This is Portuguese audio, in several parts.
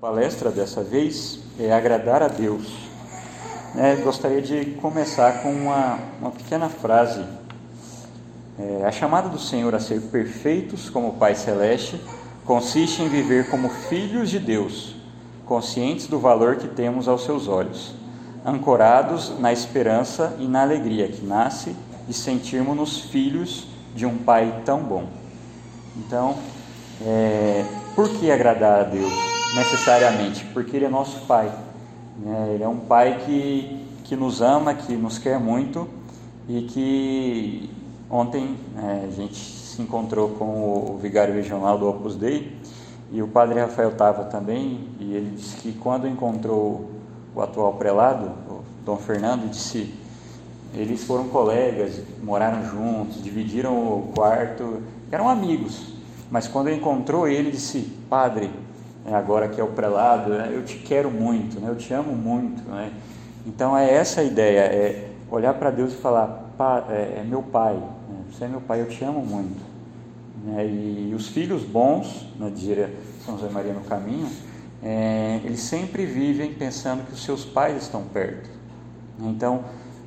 A palestra dessa vez é agradar a Deus. É, gostaria de começar com uma, uma pequena frase. É, a chamada do Senhor a ser perfeitos como o Pai Celeste consiste em viver como filhos de Deus, conscientes do valor que temos aos seus olhos, ancorados na esperança e na alegria que nasce de sentirmos-nos filhos de um Pai tão bom. Então, é, por que agradar a Deus? Necessariamente, porque Ele é nosso Pai. Né? Ele é um Pai que, que nos ama, que nos quer muito e que ontem é, a gente se encontrou com o, vigário regional do Opus Dei e o Padre Rafael estava também e ele disse que quando encontrou o atual prelado, o Dom Fernando, disse eles foram colegas, moraram juntos, dividiram o quarto, eram amigos. Mas quando encontrou ele, disse: Padre, agora que é o prelado, né, eu te quero muito, né, eu te amo muito. Né? Então é essa a ideia, é olhar para Deus e falar, é, é, meu pai, né, você é meu pai, eu te amo muito. Né, e, os filhos bons, né, dizia São José Maria no caminho, é, eles sempre vivem pensando que os seus pais estão perto. Então,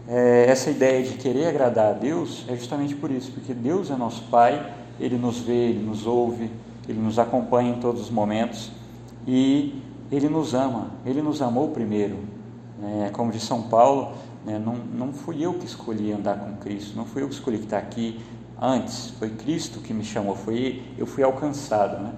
é, essa ideia de querer agradar a Deus é justamente por isso, porque Deus é nosso Pai, Ele nos vê, Ele nos ouve, Ele nos acompanha em todos os momentos e Ele nos ama, Ele nos amou primeiro. Né? Como diz São Paulo, né? não, não fui eu que escolhi andar com Cristo, não fui eu que escolhi estar aqui antes, foi Cristo que me chamou, foi eu fui alcançado. Né?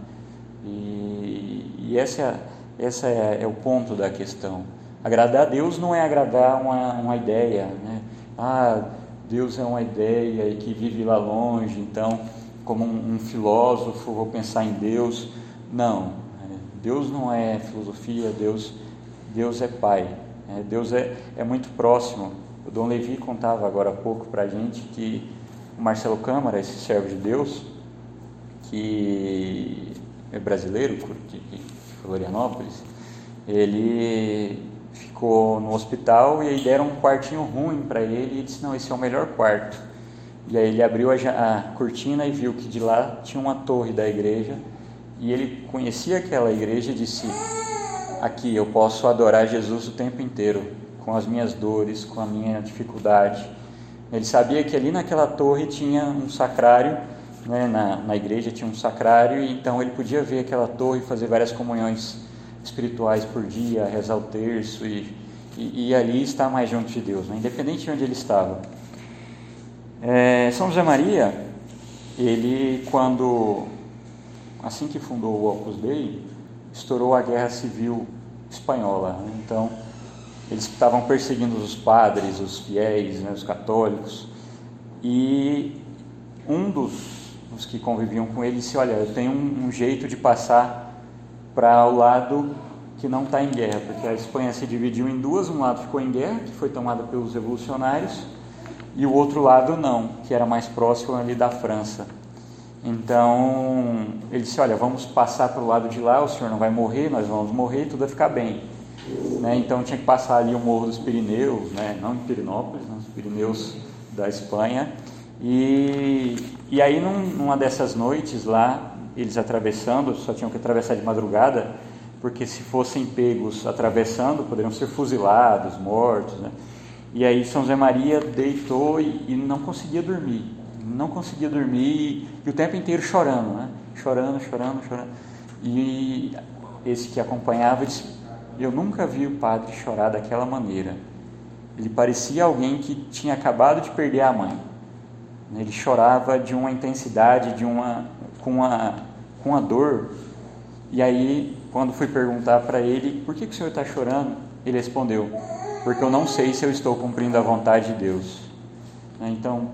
E, e essa, é, essa é, é, o ponto da questão. Agradar a Deus não é agradar uma, uma ideia, né? Ah, Deus é uma ideia e que vive lá longe, então, como um, um filósofo, vou pensar em Deus. Não, Deus não é filosofia, Deus, Deus é Pai. É, Deus é, é muito próximo. O Dom Levi contava agora há pouco para a gente que o Marcelo Câmara, esse servo de Deus, que é brasileiro, de Florianópolis, ele ficou no hospital e aí deram um quartinho ruim para ele e disse: Não, esse é o melhor quarto. E aí ele abriu a cortina e viu que de lá tinha uma torre da igreja e ele conhecia aquela igreja e disse: Aqui eu posso adorar Jesus o tempo inteiro, com as minhas dores, com a minha dificuldade. Ele sabia que ali naquela torre tinha um sacrário, né, na, na igreja tinha um sacrário, e então ele podia ver aquela torre, fazer várias comunhões espirituais por dia, rezar o terço e, e, e ali estar mais junto de Deus, né, independente de onde ele estava. É, São José Maria, ele quando assim que fundou o Opus Dei, estourou a Guerra Civil Espanhola. Né? Então, eles estavam perseguindo os padres, os fiéis, né, os católicos, e um dos, dos, que conviviam com ele disse: Olha, eu tenho um, um jeito de passar para o lado que não está em guerra, porque a Espanha se dividiu em duas: um lado ficou em guerra, que foi tomada pelos revolucionários, e o outro lado não, que era mais próximo ali da França. Então ele disse: Olha, vamos passar para o lado de lá, o senhor não vai morrer, nós vamos morrer e tudo vai ficar bem. Né? Então tinha que passar ali o Morro dos Pirineus, né? não em Pirinópolis, nos Pirineus da Espanha. E, e aí, num, numa dessas noites lá, eles atravessando, só tinham que atravessar de madrugada, porque se fossem pegos atravessando, poderiam ser fuzilados, mortos. Né? E aí São José Maria deitou e, e não conseguia dormir não conseguia dormir e o tempo inteiro chorando, né? Chorando, chorando, chorando. E esse que acompanhava disse: Eu nunca vi o padre chorar daquela maneira. Ele parecia alguém que tinha acabado de perder a mãe. Ele chorava de uma intensidade, de uma com uma com uma dor. E aí, quando fui perguntar para ele: Por que, que o senhor está chorando? Ele respondeu: Porque eu não sei se eu estou cumprindo a vontade de Deus. Então,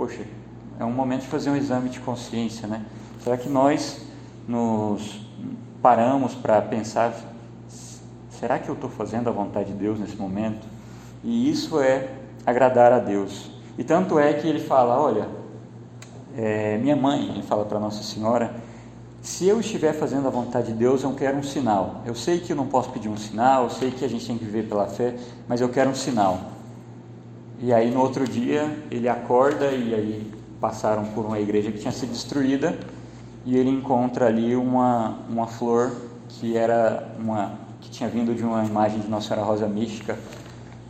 poxa, é um momento de fazer um exame de consciência, né? Será que nós nos paramos para pensar, será que eu estou fazendo a vontade de Deus nesse momento? E isso é agradar a Deus. E tanto é que ele fala, olha, é, minha mãe, ele fala para Nossa Senhora, se eu estiver fazendo a vontade de Deus, eu quero um sinal. Eu sei que eu não posso pedir um sinal, eu sei que a gente tem que viver pela fé, mas eu quero um sinal. E aí no outro dia ele acorda e aí passaram por uma igreja que tinha sido destruída e ele encontra ali uma, uma flor que era uma que tinha vindo de uma imagem de Nossa Senhora Rosa Mística.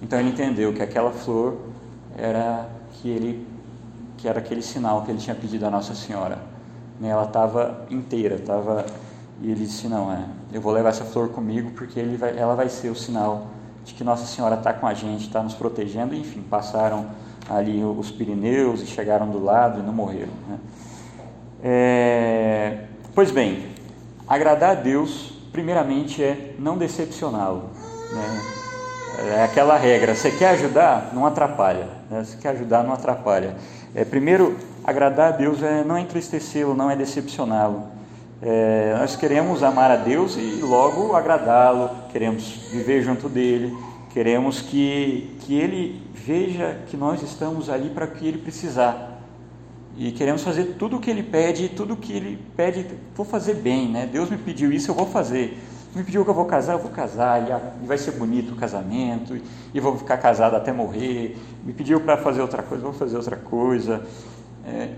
Então ele entendeu que aquela flor era que ele que era aquele sinal que ele tinha pedido à Nossa Senhora. Né? Ela estava inteira, estava e ele disse não é, eu vou levar essa flor comigo porque ele vai, ela vai ser o sinal de que Nossa Senhora está com a gente, está nos protegendo. Enfim, passaram ali os Pirineus e chegaram do lado e não morreram. Né? É, pois bem, agradar a Deus, primeiramente, é não decepcioná-lo. Né? É aquela regra: você quer ajudar? Não atrapalha. Né? Você quer ajudar? Não atrapalha. É, primeiro, agradar a Deus é não entristecê-lo, não é decepcioná-lo. É, nós queremos amar a Deus e logo agradá-lo, queremos viver junto dele, queremos que, que ele veja que nós estamos ali para o que ele precisar. E queremos fazer tudo o que ele pede, tudo o que ele pede, vou fazer bem, né? Deus me pediu isso, eu vou fazer. Me pediu que eu vou casar, eu vou casar, e vai ser bonito o casamento, e vou ficar casado até morrer. Me pediu para fazer outra coisa, vou fazer outra coisa. É,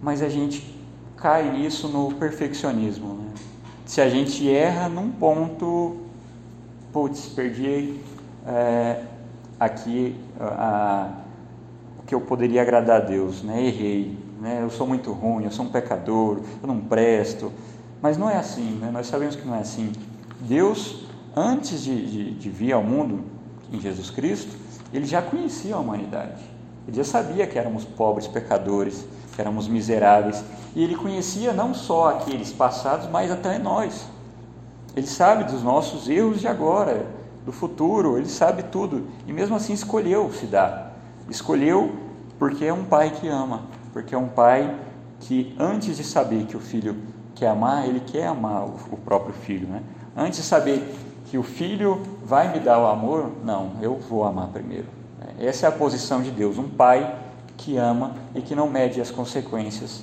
mas a gente cai nisso no perfeccionismo. Né? Se a gente erra num ponto, putz, perdi é, aqui a, o que eu poderia agradar a Deus, né? errei, né? eu sou muito ruim, eu sou um pecador, eu não presto. Mas não é assim, né? nós sabemos que não é assim. Deus, antes de, de, de vir ao mundo, em Jesus Cristo, ele já conhecia a humanidade. Ele já sabia que éramos pobres, pecadores, éramos miseráveis. E ele conhecia não só aqueles passados, mas até nós. Ele sabe dos nossos erros de agora, do futuro, ele sabe tudo. E mesmo assim escolheu se dar. Escolheu porque é um pai que ama, porque é um pai que antes de saber que o filho quer amar, ele quer amar o, próprio filho, né? Antes de saber que o filho vai me dar o amor, não, eu vou amar primeiro. Essa é a posição de Deus, um pai que ama e que não mede as consequências.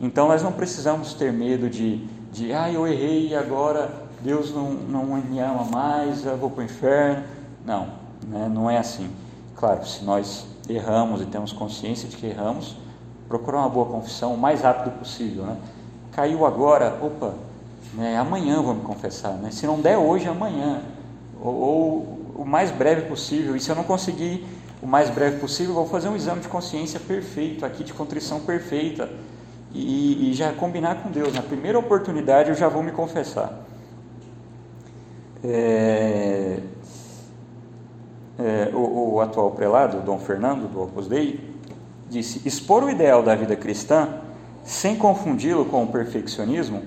Então nós não precisamos ter medo de, de ah, eu errei e agora Deus não, não me ama mais, eu vou para o inferno. Não, né? não é assim. Claro, se nós erramos e temos consciência de que erramos, procurar uma boa confissão o mais rápido possível. Né? Caiu agora, opa, né, amanhã vou me confessar. Né? Se não der hoje, amanhã. Ou, ou, o mais breve possível. E se eu não conseguir o mais breve possível, vou fazer um exame de consciência perfeito, aqui de contrição perfeita. E, e já combinar com Deus. Na primeira oportunidade eu já vou me confessar. É, é, o, o, atual prelado, Dom Fernando, do Opus Dei, disse: expor o ideal da vida cristã sem confundi-lo com o perfeccionismo,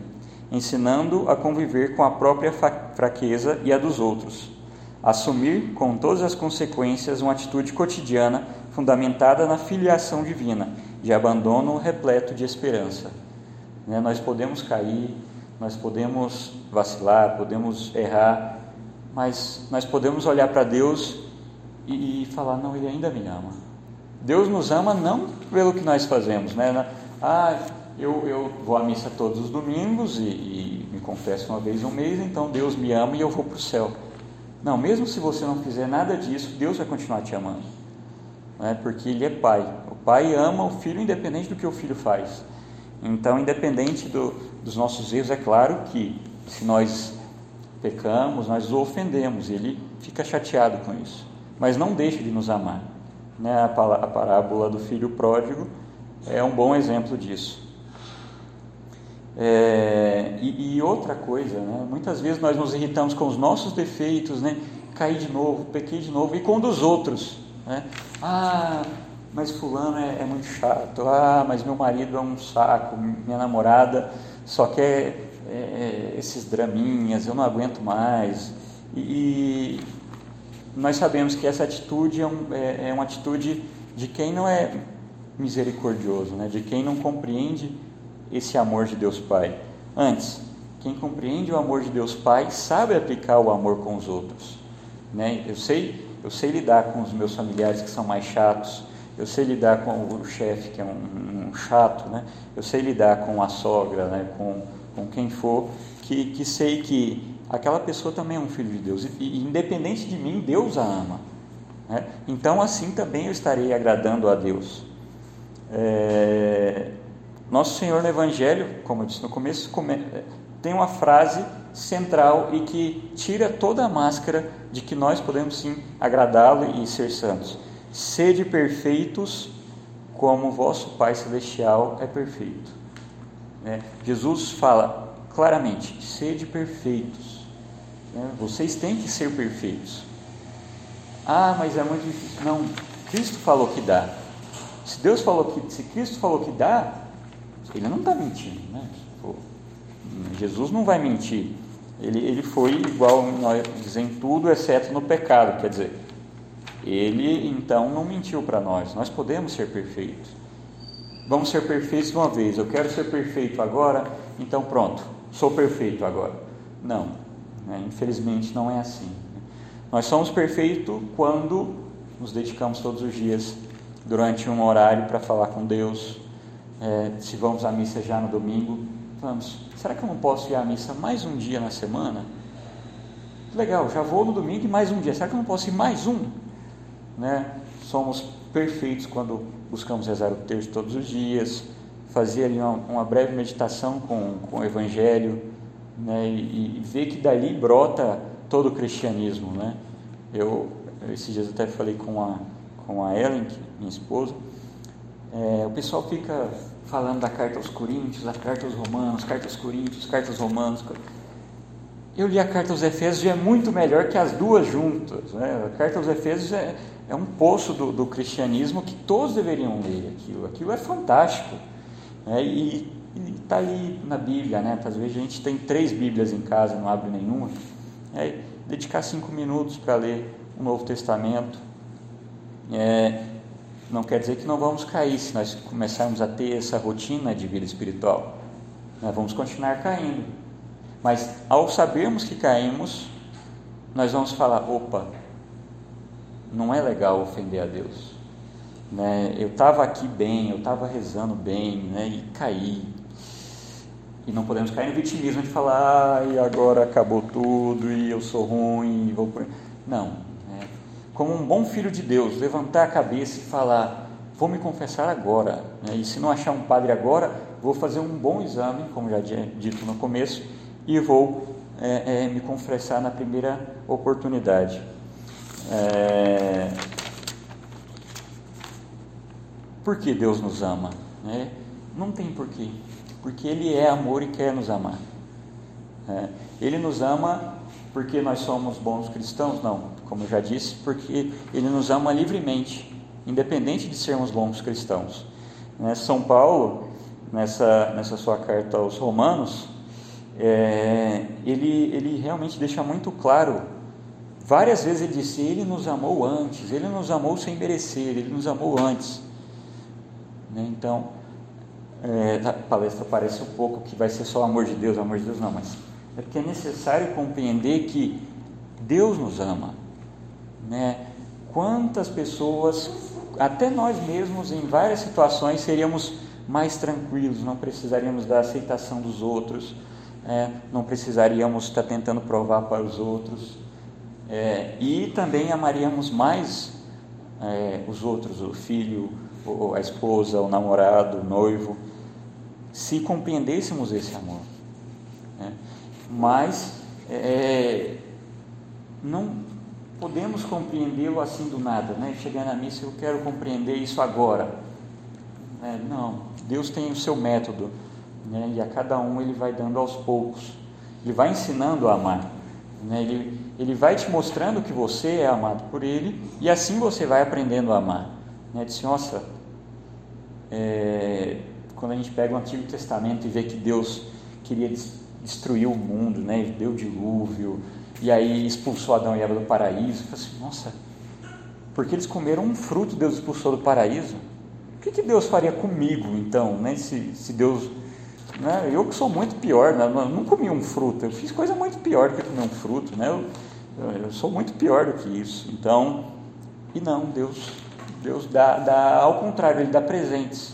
ensinando a conviver com a própria fraqueza e a dos outros, assumir com todas as consequências uma atitude cotidiana fundamentada na filiação divina, de abandono repleto de esperança. Né? Nós podemos cair, nós podemos vacilar, podemos errar, mas nós podemos olhar para Deus e, e, falar: não, Ele ainda me ama. Deus nos ama não pelo que nós fazemos, né? Ah, eu, eu vou à missa todos os domingos e, e me confesso uma vez no mês, então Deus me ama e eu vou para o céu. Não, mesmo se você não fizer nada disso, Deus vai continuar te amando, né? porque Ele é Pai. O Pai ama o Filho independente do que o Filho faz. Então, independente do, dos nossos erros, é claro que se nós pecamos, nós o ofendemos, ele fica chateado com isso, mas não deixa de nos amar. Né? A, a parábola do filho pródigo é um bom exemplo disso. É, e, e, outra coisa, né? muitas vezes nós nos irritamos com os nossos defeitos, né? caí de novo, pequei de novo, e com dos outros. Né? Ah, mas fulano é, é, muito chato, ah, mas meu marido é um saco, minha namorada só quer é, é, esses draminhas, eu não aguento mais. E, e nós sabemos que essa atitude é, um, é, é, uma atitude de quem não é misericordioso, né? de quem não compreende esse amor de Deus Pai. Antes, quem compreende o amor de Deus Pai sabe aplicar o amor com os outros. Né? Eu sei, eu sei lidar com os meus familiares que são mais chatos, eu sei lidar com o chefe que é um, um, chato, né? Eu sei lidar com a sogra, né? Com, com quem for, que, que sei que aquela pessoa também é um filho de Deus e, e independente de mim, Deus a ama. Né? Então assim também eu estarei agradando a Deus. É... Nosso Senhor no Evangelho, como eu disse no começo, tem uma frase central e que tira toda a máscara de que nós podemos sim agradá-lo e ser santos. Sede perfeitos, como vosso Pai Celestial é perfeito. É, Jesus fala claramente: sede perfeitos. É, vocês têm que ser perfeitos. Ah, mas é muito difícil. Não, Cristo falou que dá. Se Deus falou que, se Cristo falou que dá, ele não está mentindo, né? Jesus não vai mentir. Ele, ele foi igual nós dizem tudo, exceto no pecado, quer dizer, ele então não mentiu para nós. Nós podemos ser perfeitos. Vamos ser perfeitos de uma vez. Eu quero ser perfeito agora, então pronto, sou perfeito agora. Não, né? infelizmente não é assim. Nós somos perfeitos quando nos dedicamos todos os dias durante um horário para falar com Deus. É, se vamos à missa já no domingo, vamos. Será que eu não posso ir à missa mais um dia na semana? Legal, já vou no domingo e mais um dia. Será que eu não posso ir mais um? Né? Somos perfeitos quando buscamos rezar o texto todos os dias, fazer ali uma, uma breve meditação com, com o Evangelho, né? e, e ver que dali brota todo o cristianismo. Né? Eu, esses dias até falei com a, com a Ellen, minha esposa, é, o pessoal fica falando da carta aos Coríntios, a carta aos Romanos, carta aos Coríntios, carta aos Romanos. Eu li a carta aos Efésios e é muito melhor que as duas juntas. Né? A carta aos Efésios é, é um poço do, do, cristianismo que todos deveriam ler aquilo. Aquilo é fantástico. Né? E está ali na Bíblia, né? Às vezes a gente tem três Bíblias em casa, não abre nenhuma. É, dedicar cinco minutos para ler o Novo Testamento. É, não quer dizer que não vamos cair se nós começarmos a ter essa rotina de vida espiritual. Nós vamos continuar caindo. Mas ao sabermos que caímos, nós vamos falar: opa, não é legal ofender a Deus. Né? Eu estava aqui bem, eu estava rezando bem né? e caí. E não podemos cair no vitimismo de falar, e agora acabou tudo, e eu sou ruim, e vou. Não, como um bom filho de Deus, levantar a cabeça e falar: vou me confessar agora. Né? E se não achar um padre agora, vou fazer um bom exame, como já dito no começo, e vou é, é, me confessar na primeira oportunidade. É... Por que Deus nos ama? Né? Não tem porquê. Porque Ele é amor e quer nos amar. É, ele nos ama porque nós somos bons cristãos? Não como já disse, porque ele nos ama livremente, independente de sermos bons cristãos. Né? São Paulo, nessa, nessa sua carta aos Romanos, é, ele, ele realmente deixa muito claro, várias vezes ele disse: Ele nos amou antes, ele nos amou sem merecer, ele nos amou antes. Né? Então, é, a palestra parece um pouco que vai ser só amor de Deus, amor de Deus, não, mas é porque é necessário compreender que Deus nos ama. Né? Quantas pessoas, até nós mesmos, em várias situações, seríamos mais tranquilos, não precisaríamos da aceitação dos outros, é, não precisaríamos estar tentando provar para os outros, é, e também amaríamos mais é, os outros, o filho, a esposa, o namorado, o noivo, se compreendêssemos esse amor. Né? Mas é, não, podemos compreendê-lo assim do nada, né? Chegar na missa, eu quero compreender isso agora. É, não, Deus tem o seu método, né? E a cada um ele vai dando aos poucos. Ele vai ensinando a amar. Né? Ele, ele vai te mostrando que você é amado por Ele e assim você vai aprendendo a amar. Né? Disse, nossa, é, quando a gente pega o Antigo Testamento e vê que Deus queria destruir o mundo, né? Deu dilúvio, e aí expulsou Adão e Eva do paraíso. Eu assim, nossa, porque eles comeram um fruto, Deus expulsou do paraíso. O que, que Deus faria comigo então, né? Se, se Deus. Né? Eu que sou muito pior, né? Eu não comi um fruto, eu fiz coisa muito pior do que comer um fruto, né? Eu, eu sou muito pior do que isso. Então, e não, Deus, Deus dá, dá ao contrário, Ele dá presentes.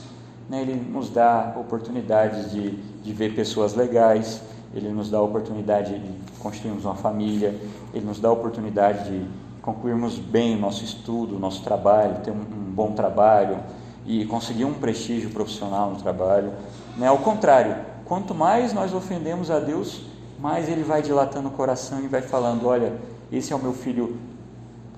Né? Ele nos dá oportunidades de, de ver pessoas legais, Ele nos dá a oportunidade de construirmos uma família, Ele nos dá a oportunidade de concluirmos bem o nosso estudo, o nosso trabalho, ter um, um bom trabalho e conseguir um prestígio profissional no trabalho. Né? Ao contrário, quanto mais nós ofendemos a Deus, mais ele vai dilatando o coração e vai falando: olha, esse é o meu filho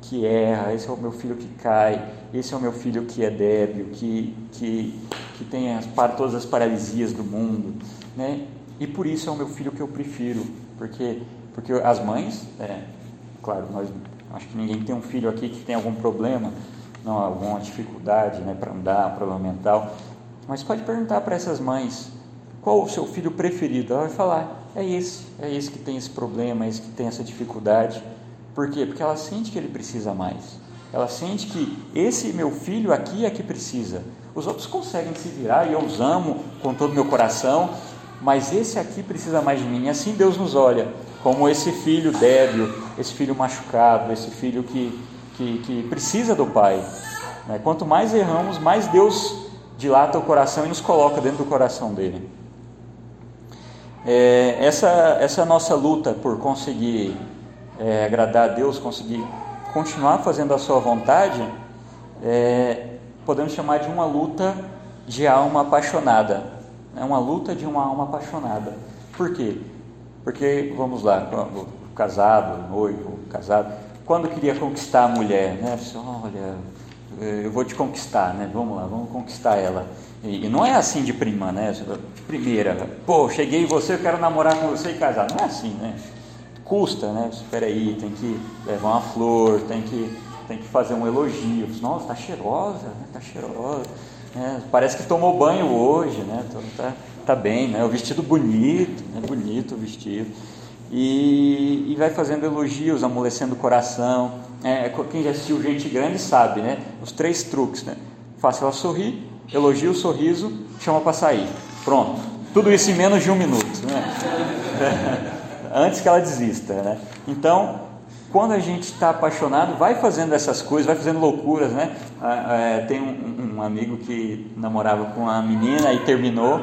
que erra, esse é o meu filho que cai, esse é o meu filho que é débil, que, que, que tem as, todas as paralisias do mundo, né? E por isso é o meu filho que eu prefiro, porque, porque as mães, é, claro, nós, acho que ninguém tem um filho aqui que tem algum problema, não, alguma dificuldade né, para andar, um problema mental, mas pode perguntar para essas mães, qual o seu filho preferido? Ela vai falar, é esse, é esse que tem esse problema, é esse que tem essa dificuldade. Por quê? Porque ela sente que ele precisa mais. Ela sente que esse meu filho aqui é que precisa. Os outros conseguem se virar e eu os amo com todo o meu coração, mas esse aqui precisa mais de mim. E assim Deus nos olha, como esse filho débil, esse filho machucado, esse filho que, que, que precisa do Pai. Né? Quanto mais erramos, mais Deus dilata o coração e nos coloca dentro do coração dele. É, essa, essa nossa luta por conseguir é, agradar a Deus, conseguir continuar fazendo a sua vontade, é, podemos chamar de uma luta de alma apaixonada. É uma luta de uma alma apaixonada. Por quê? Porque, vamos lá, o casado, noivo, casado, quando queria conquistar a mulher, né? Olha, eu vou te conquistar, né? Vamos lá, vamos conquistar ela. E, e, não é assim de prima, né? De primeira, pô, cheguei em você, eu quero namorar com você e casar. Não é assim, né? custa, né? Espera aí, tem que levar uma flor, tem que, tem que fazer um elogio. Nossa, tá cheirosa, né? Tá cheirosa. Né? Parece que tomou banho hoje, né? Então, tá, tá bem, né? O vestido bonito, né? Bonito o vestido. E, e vai fazendo elogios, amolecendo o coração. É, quem já assistiu Gente Grande sabe, né? Os três truques, né? Faça ela sorrir, elogia o sorriso, chama para sair. Pronto. Tudo isso em menos de um minuto, né? antes que ela desista, né? Então, quando a gente está apaixonado, vai fazendo essas coisas, vai fazendo loucuras, né? É, tem um, um, amigo que namorava com uma menina e terminou,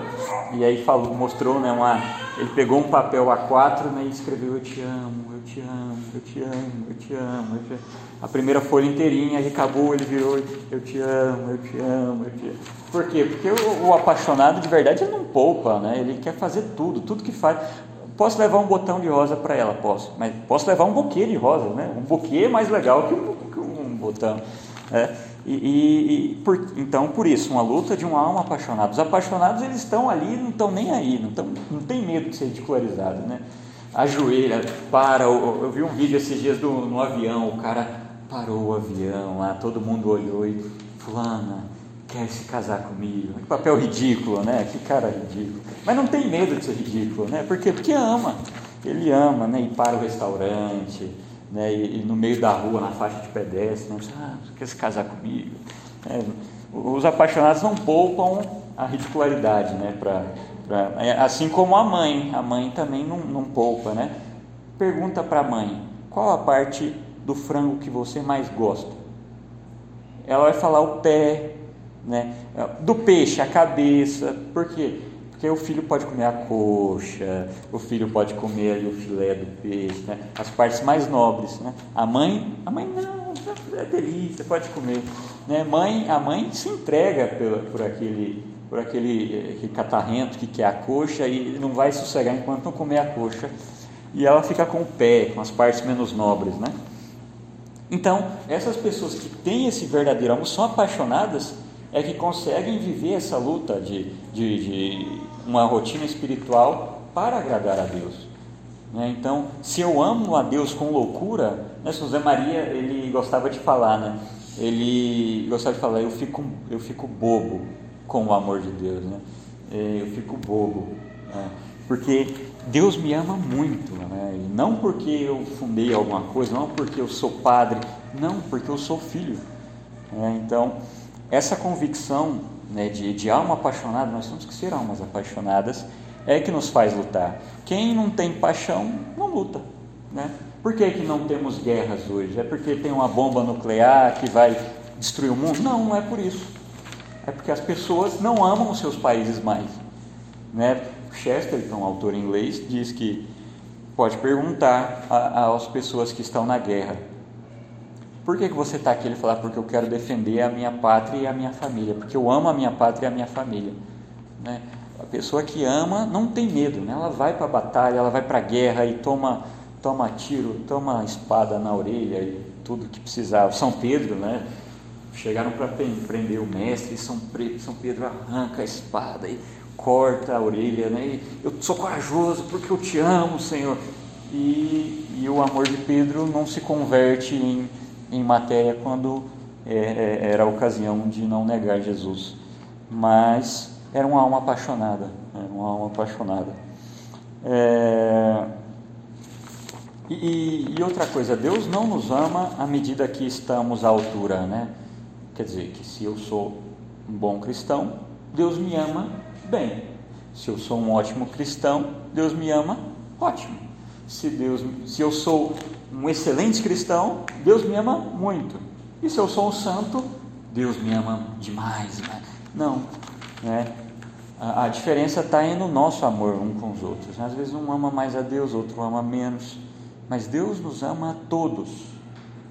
e aí falou, mostrou, né? Uma, ele pegou um papel A4 né, e escreveu: Eu te amo, eu te amo, eu te amo, eu te amo. Eu te. A primeira folha inteirinha, aí acabou, ele virou: Eu te amo, eu te amo, eu te amo. Por quê? Porque o, o apaixonado de verdade ele não poupa, né? Ele quer fazer tudo, tudo que faz. Posso levar um botão de rosa para ela? Posso. Mas posso levar um buquê de rosa, né? Um buquê é mais legal que um, que um botão. É. E, e, e por, então, por isso, uma luta de uma alma apaixonada. Os apaixonados, eles estão ali, não estão nem aí, não, estão, não tem medo de ser ridicularizado, né? Ajoelha, para. Eu, eu vi um vídeo esses dias do, no avião, o cara parou o avião lá, todo mundo olhou e, fulana, quer se casar comigo. Que papel ridículo, né? Que cara ridículo. Mas não tem medo de ser ridículo, né? Por quê? Porque ama. Ele ama, né? E para o restaurante, né? E, e no meio da rua, na faixa de pedestre, né? Ah, quer se casar comigo? É, os apaixonados não poupam a ridicularidade, né? Pra, pra, é, assim como a mãe. A mãe também não, não poupa, né? Pergunta para a mãe, qual a parte do frango que você mais gosta? Ela vai falar o pé, né? Do peixe, a cabeça. Por quê? Porque o filho pode comer a coxa, o filho pode comer ali, o filé do peixe, né? as partes mais nobres. Né? A mãe, a mãe não, é delícia, pode comer. Né? Mãe, a mãe se entrega por, por aquele, por aquele, aquele catarrento que quer a coxa e não vai sossegar enquanto não comer a coxa. E ela fica com o pé, com as partes menos nobres. Né? Então, essas pessoas que têm esse verdadeiro amor são apaixonadas é que conseguem viver essa luta de, de, de uma rotina espiritual para agradar a Deus. Né? Então, se eu amo a Deus com loucura, né, José Maria ele gostava de falar, né? Ele gostava de falar, eu fico, eu fico bobo com o amor de Deus, né? É, eu fico bobo, né? porque Deus me ama muito, né? E não porque eu fundei alguma coisa, não porque eu sou padre, não porque eu sou filho. Né? Então essa convicção né, de, de alma apaixonada, nós temos que ser almas apaixonadas, é que nos faz lutar. Quem não tem paixão, não luta. Né? Por que, que não temos guerras hoje? É porque tem uma bomba nuclear que vai destruir o mundo? Não, não é por isso. É porque as pessoas não amam os seus países mais. Né? Chesterton, um autor inglês, diz que pode perguntar às pessoas que estão na guerra por que, que você está aqui? Ele fala, porque eu quero defender a minha pátria e a minha família, porque eu amo a minha pátria e a minha família. Né? pessoa que ama não tem medo, né? ela vai para a batalha, ela vai para a guerra e toma, toma tiro, toma espada na orelha e tudo que precisava. São Pedro, né? Chegaram para prender o mestre, São, São Pedro arranca a espada e corta a orelha, né? E eu sou corajoso porque eu te amo, Senhor. E, e o amor de Pedro não se converte em, em matéria quando é, é, era a ocasião de não negar Jesus. Mas era uma alma apaixonada, era uma alma apaixonada. É... E, e, outra coisa, Deus não nos ama à medida que estamos à altura, né? Quer dizer, que se eu sou um bom cristão, Deus me ama bem. Se eu sou um ótimo cristão, Deus me ama ótimo. Se, Deus, se eu sou um excelente cristão, Deus me ama muito. E se eu sou um santo, Deus me ama demais. Né? Não, né? A, a diferença está no nosso amor um com os outros. Às vezes um ama mais a Deus, outro ama menos. Mas Deus nos ama a todos.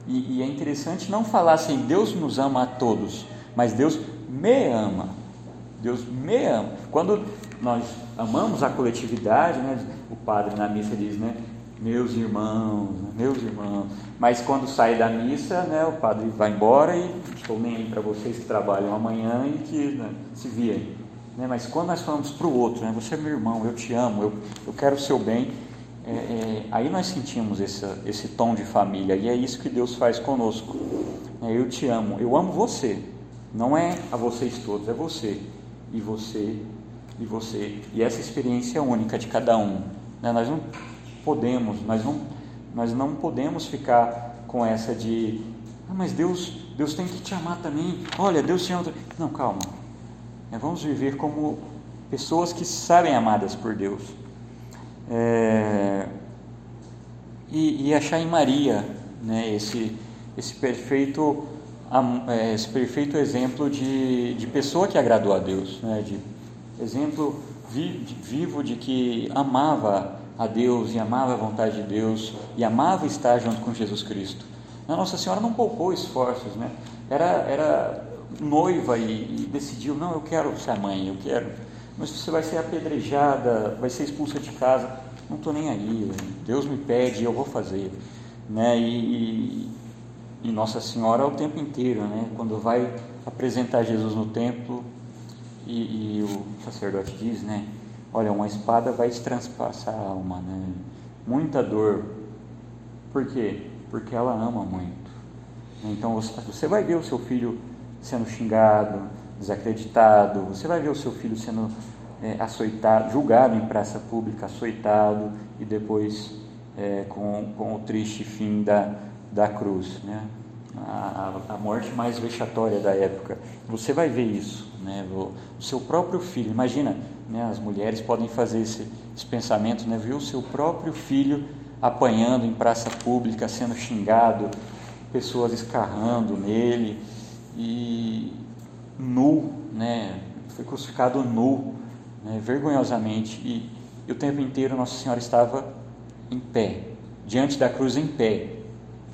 E, e é interessante não falar assim, Deus nos ama a todos, mas Deus me ama. Deus me ama. Quando nós amamos a coletividade, né? o padre na missa diz, né? Meus irmãos, meus irmãos. Mas quando sai da missa, né, o padre vai embora e estou nem aí para vocês que trabalham amanhã e que né, se virem. Né? Mas quando nós falamos para o outro, né, você é meu irmão, eu te amo, eu, eu quero o seu bem, é, é, aí nós sentimos esse, esse tom de família e é isso que Deus faz conosco. É, eu te amo, eu amo você, não é a vocês todos, é você e você e você. E essa experiência é única de cada um. Né? Nós não podemos, nós não, nós não podemos ficar com essa de, ah, mas Deus, Deus tem que te amar também. Olha, Deus te ama. Não, calma. É, vamos viver como pessoas que sabem amadas por Deus. É, e, e, achar em Maria né, esse, esse, perfeito, é, esse perfeito exemplo de, de pessoa que agradou a Deus, né, de exemplo vivo de que amava a Deus e amava a vontade de Deus e amava estar junto com Jesus Cristo. A Nossa Senhora não poupou esforços, né? Era, era noiva e, e, decidiu, não, eu quero ser mãe, eu quero. Mas você vai ser apedrejada, vai ser expulsa de casa, não estou nem aí. Deus me pede, eu vou fazer. Né? E, e, Nossa Senhora o tempo inteiro, né? quando vai apresentar Jesus no templo, e, e, o sacerdote diz, né? Olha, uma espada vai te transpassar a alma, né? Muita dor. Por quê? Porque ela ama muito. Então você vai ver o seu filho sendo xingado, desacreditado, você vai ver o seu filho sendo é, açoitado, julgado em praça pública, açoitado e depois é, com, com o triste fim da, da cruz, né? A, a, morte mais vexatória da época. Você vai ver isso, né? O, o seu próprio filho, imagina, né? As mulheres podem fazer esse, esse pensamento, né? O seu próprio filho apanhando em praça pública, sendo xingado, pessoas escarrando nele, e nu, né? Foi crucificado nu, né? vergonhosamente. E, e o tempo inteiro Nossa Senhora estava em pé, diante da cruz em pé.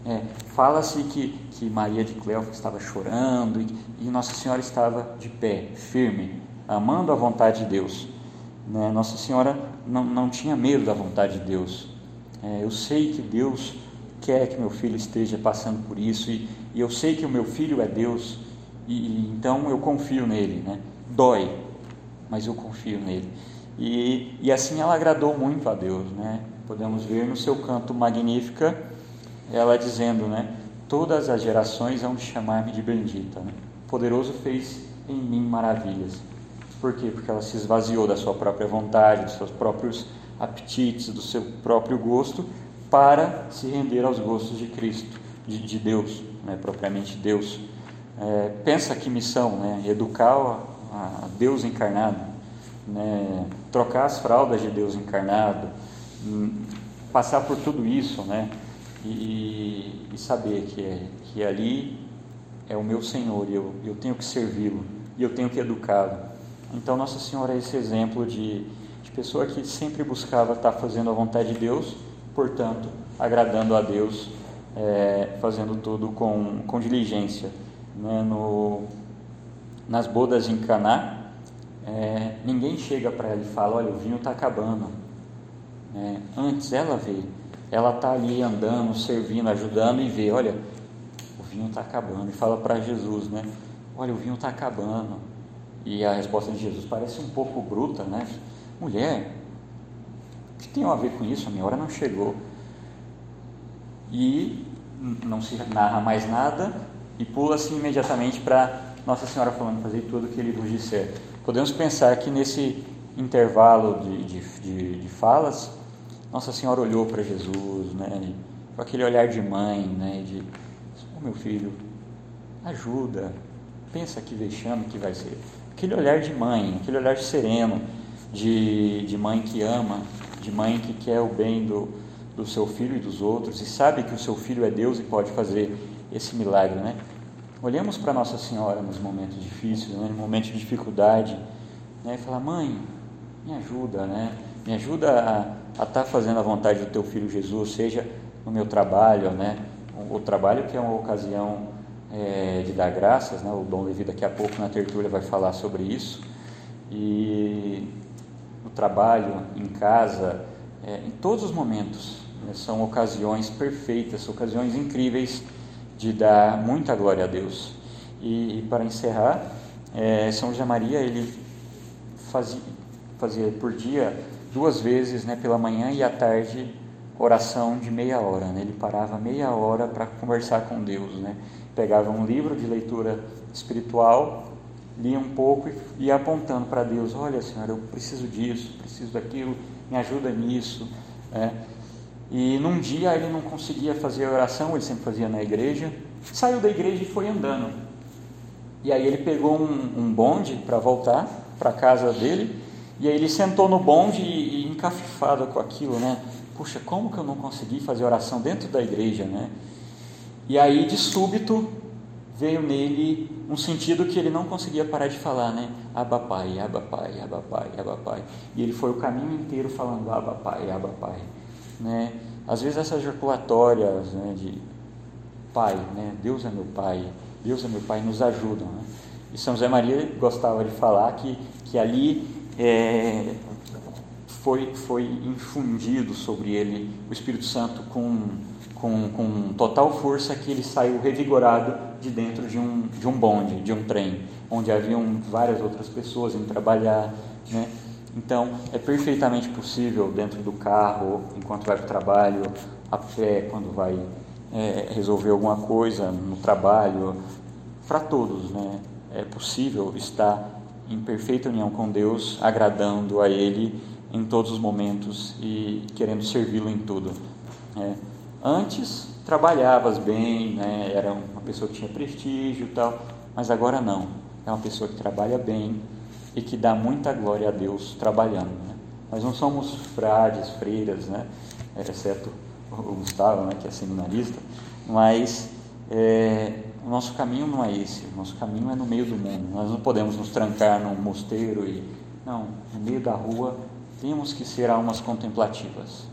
É, Fala-se que, que Maria de Cleófas estava chorando e, e, Nossa Senhora estava de pé, firme, amando a vontade de Deus. Né? Nossa Senhora não, não tinha medo da vontade de Deus. É, eu sei que Deus quer que meu filho esteja passando por isso e, e eu sei que o meu filho é Deus e, e, então eu confio nele, né? Dói, mas eu confio nele. E, e assim ela agradou muito a Deus, né? Podemos ver no seu canto Magnífica ela dizendo, né? Todas as gerações vão chamar-me de bendita. Né? Poderoso fez em mim maravilhas. Por quê? Porque ela se esvaziou da sua própria vontade, dos seus próprios apetites, do seu próprio gosto para se render aos gostos de Cristo, de, de Deus, né, propriamente Deus. É, pensa que missão, né, educar a, a Deus encarnado, né, trocar as fraldas de Deus encarnado, hum, passar por tudo isso, né, e, e saber que, é, que ali é o meu Senhor e eu, eu tenho que servi-lo e eu tenho que educá-lo. Então Nossa Senhora é esse exemplo de, de pessoa que sempre buscava estar fazendo a vontade de Deus portanto, agradando a Deus, é, fazendo tudo com, com diligência. Né? No, nas bodas em Caná, é, ninguém chega para ela e fala: Olha, o vinho está acabando. É, antes ela vê, ela está ali andando, servindo, ajudando e vê: Olha, o vinho está acabando. E fala para Jesus, né? Olha, o vinho está acabando. E a resposta de Jesus parece um pouco bruta, né? Mulher, o que tem a ver com isso? A minha hora não chegou. E não se narra mais nada e pula-se imediatamente para Nossa Senhora falando, fazer tudo o que ele vos disser. Podemos pensar que nesse intervalo de, de, de, de falas, Nossa Senhora olhou para Jesus, né, com aquele olhar de mãe, né, de, oh, meu filho, ajuda, pensa que vexame que vai ser. Aquele olhar de mãe, aquele olhar sereno, de, de mãe que ama, de mãe que quer o bem do, do seu filho e dos outros e sabe que o seu filho é Deus e pode fazer esse milagre, né? Olhamos para Nossa Senhora nos momentos difíceis, né? no momento de dificuldade, né? e falar, mãe, me ajuda, né? Me ajuda a estar tá fazendo a vontade do teu filho Jesus, seja no meu trabalho, né? O, trabalho que é uma ocasião é, de dar graças, né? O Dom Levi daqui a pouco na tertúlia vai falar sobre isso. E no trabalho, em casa, é, em todos os momentos, né? são ocasiões perfeitas, ocasiões incríveis de dar muita glória a Deus. E, e para encerrar, é, São José Maria ele fazia, fazia por dia duas vezes, né, pela manhã e à tarde, oração de meia hora. Né? Ele parava meia hora para conversar com Deus. Né? Pegava um livro de leitura espiritual, lia um pouco e ia apontando para Deus: Olha, Senhor, eu preciso disso, preciso daquilo, me ajuda nisso. Né? E num dia ele não conseguia fazer a oração, ele sempre fazia na igreja. Saiu da igreja e foi andando. E aí ele pegou um, um bonde para voltar para casa dele. E aí ele sentou no bonde e, e encafifado com aquilo, né? Puxa, como que eu não consegui fazer oração dentro da igreja, né? E aí de súbito veio nele um sentido que ele não conseguia parar de falar, né? Abba Pai, Abba Pai, Abba Pai, Abba Pai. E ele foi o caminho inteiro falando Abba Pai, Abba Pai né? Às vezes essas ejaculatórias né, de Pai, né? Deus é meu Pai, Deus é meu Pai, nos ajudam. Né? E São José Maria gostava de falar que, que ali é, foi, foi infundido sobre ele o Espírito Santo com, com, com total força que ele saiu revigorado de dentro de um, de um bonde, de um trem, onde haviam várias outras pessoas indo trabalhar, né? Então, é perfeitamente possível dentro do carro, enquanto vai para o trabalho, a pé, quando vai é, resolver alguma coisa no trabalho, para todos, né? É possível estar em perfeita união com Deus, agradando a Ele em todos os momentos e querendo servi-lo em tudo. É. Antes trabalhavas bem, né? era uma pessoa que tinha prestígio e tal, mas agora não. É uma pessoa que trabalha bem, e que dá muita glória a Deus trabalhando. Né? Nós não somos frades, freiras, né? exceto o Gustavo, né, que é seminarista, mas é, o nosso caminho não é esse, o nosso caminho é no meio do mundo. Nós não podemos nos trancar num mosteiro e. Não, no meio da rua temos que ser almas contemplativas.